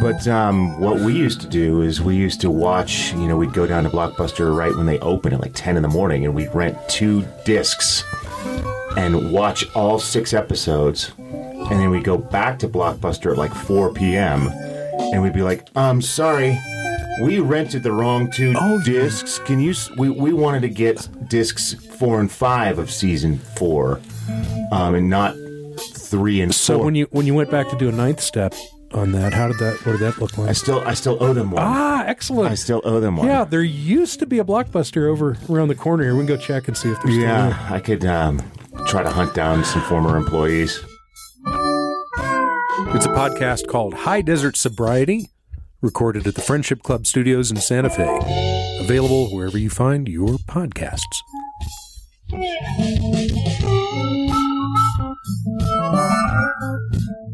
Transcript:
But um, what we used to do is we used to watch, you know, we'd go down to Blockbuster right when they open at like 10 in the morning and we'd rent two discs and watch all six episodes. And then we'd go back to Blockbuster at like 4 p.m. and we'd be like, I'm sorry, we rented the wrong two Oh, discs. Can you, s- we, we wanted to get discs four and five of season four um, and not three and So four. when you when you went back to do a ninth step on that, how did that? What did that look like? I still, I still owe them one. Ah, excellent. I still owe them one. Yeah, there used to be a blockbuster over around the corner here. We can go check and see if there's still. Yeah, I could um, try to hunt down some former employees. It's a podcast called High Desert Sobriety, recorded at the Friendship Club Studios in Santa Fe. Available wherever you find your podcasts. out.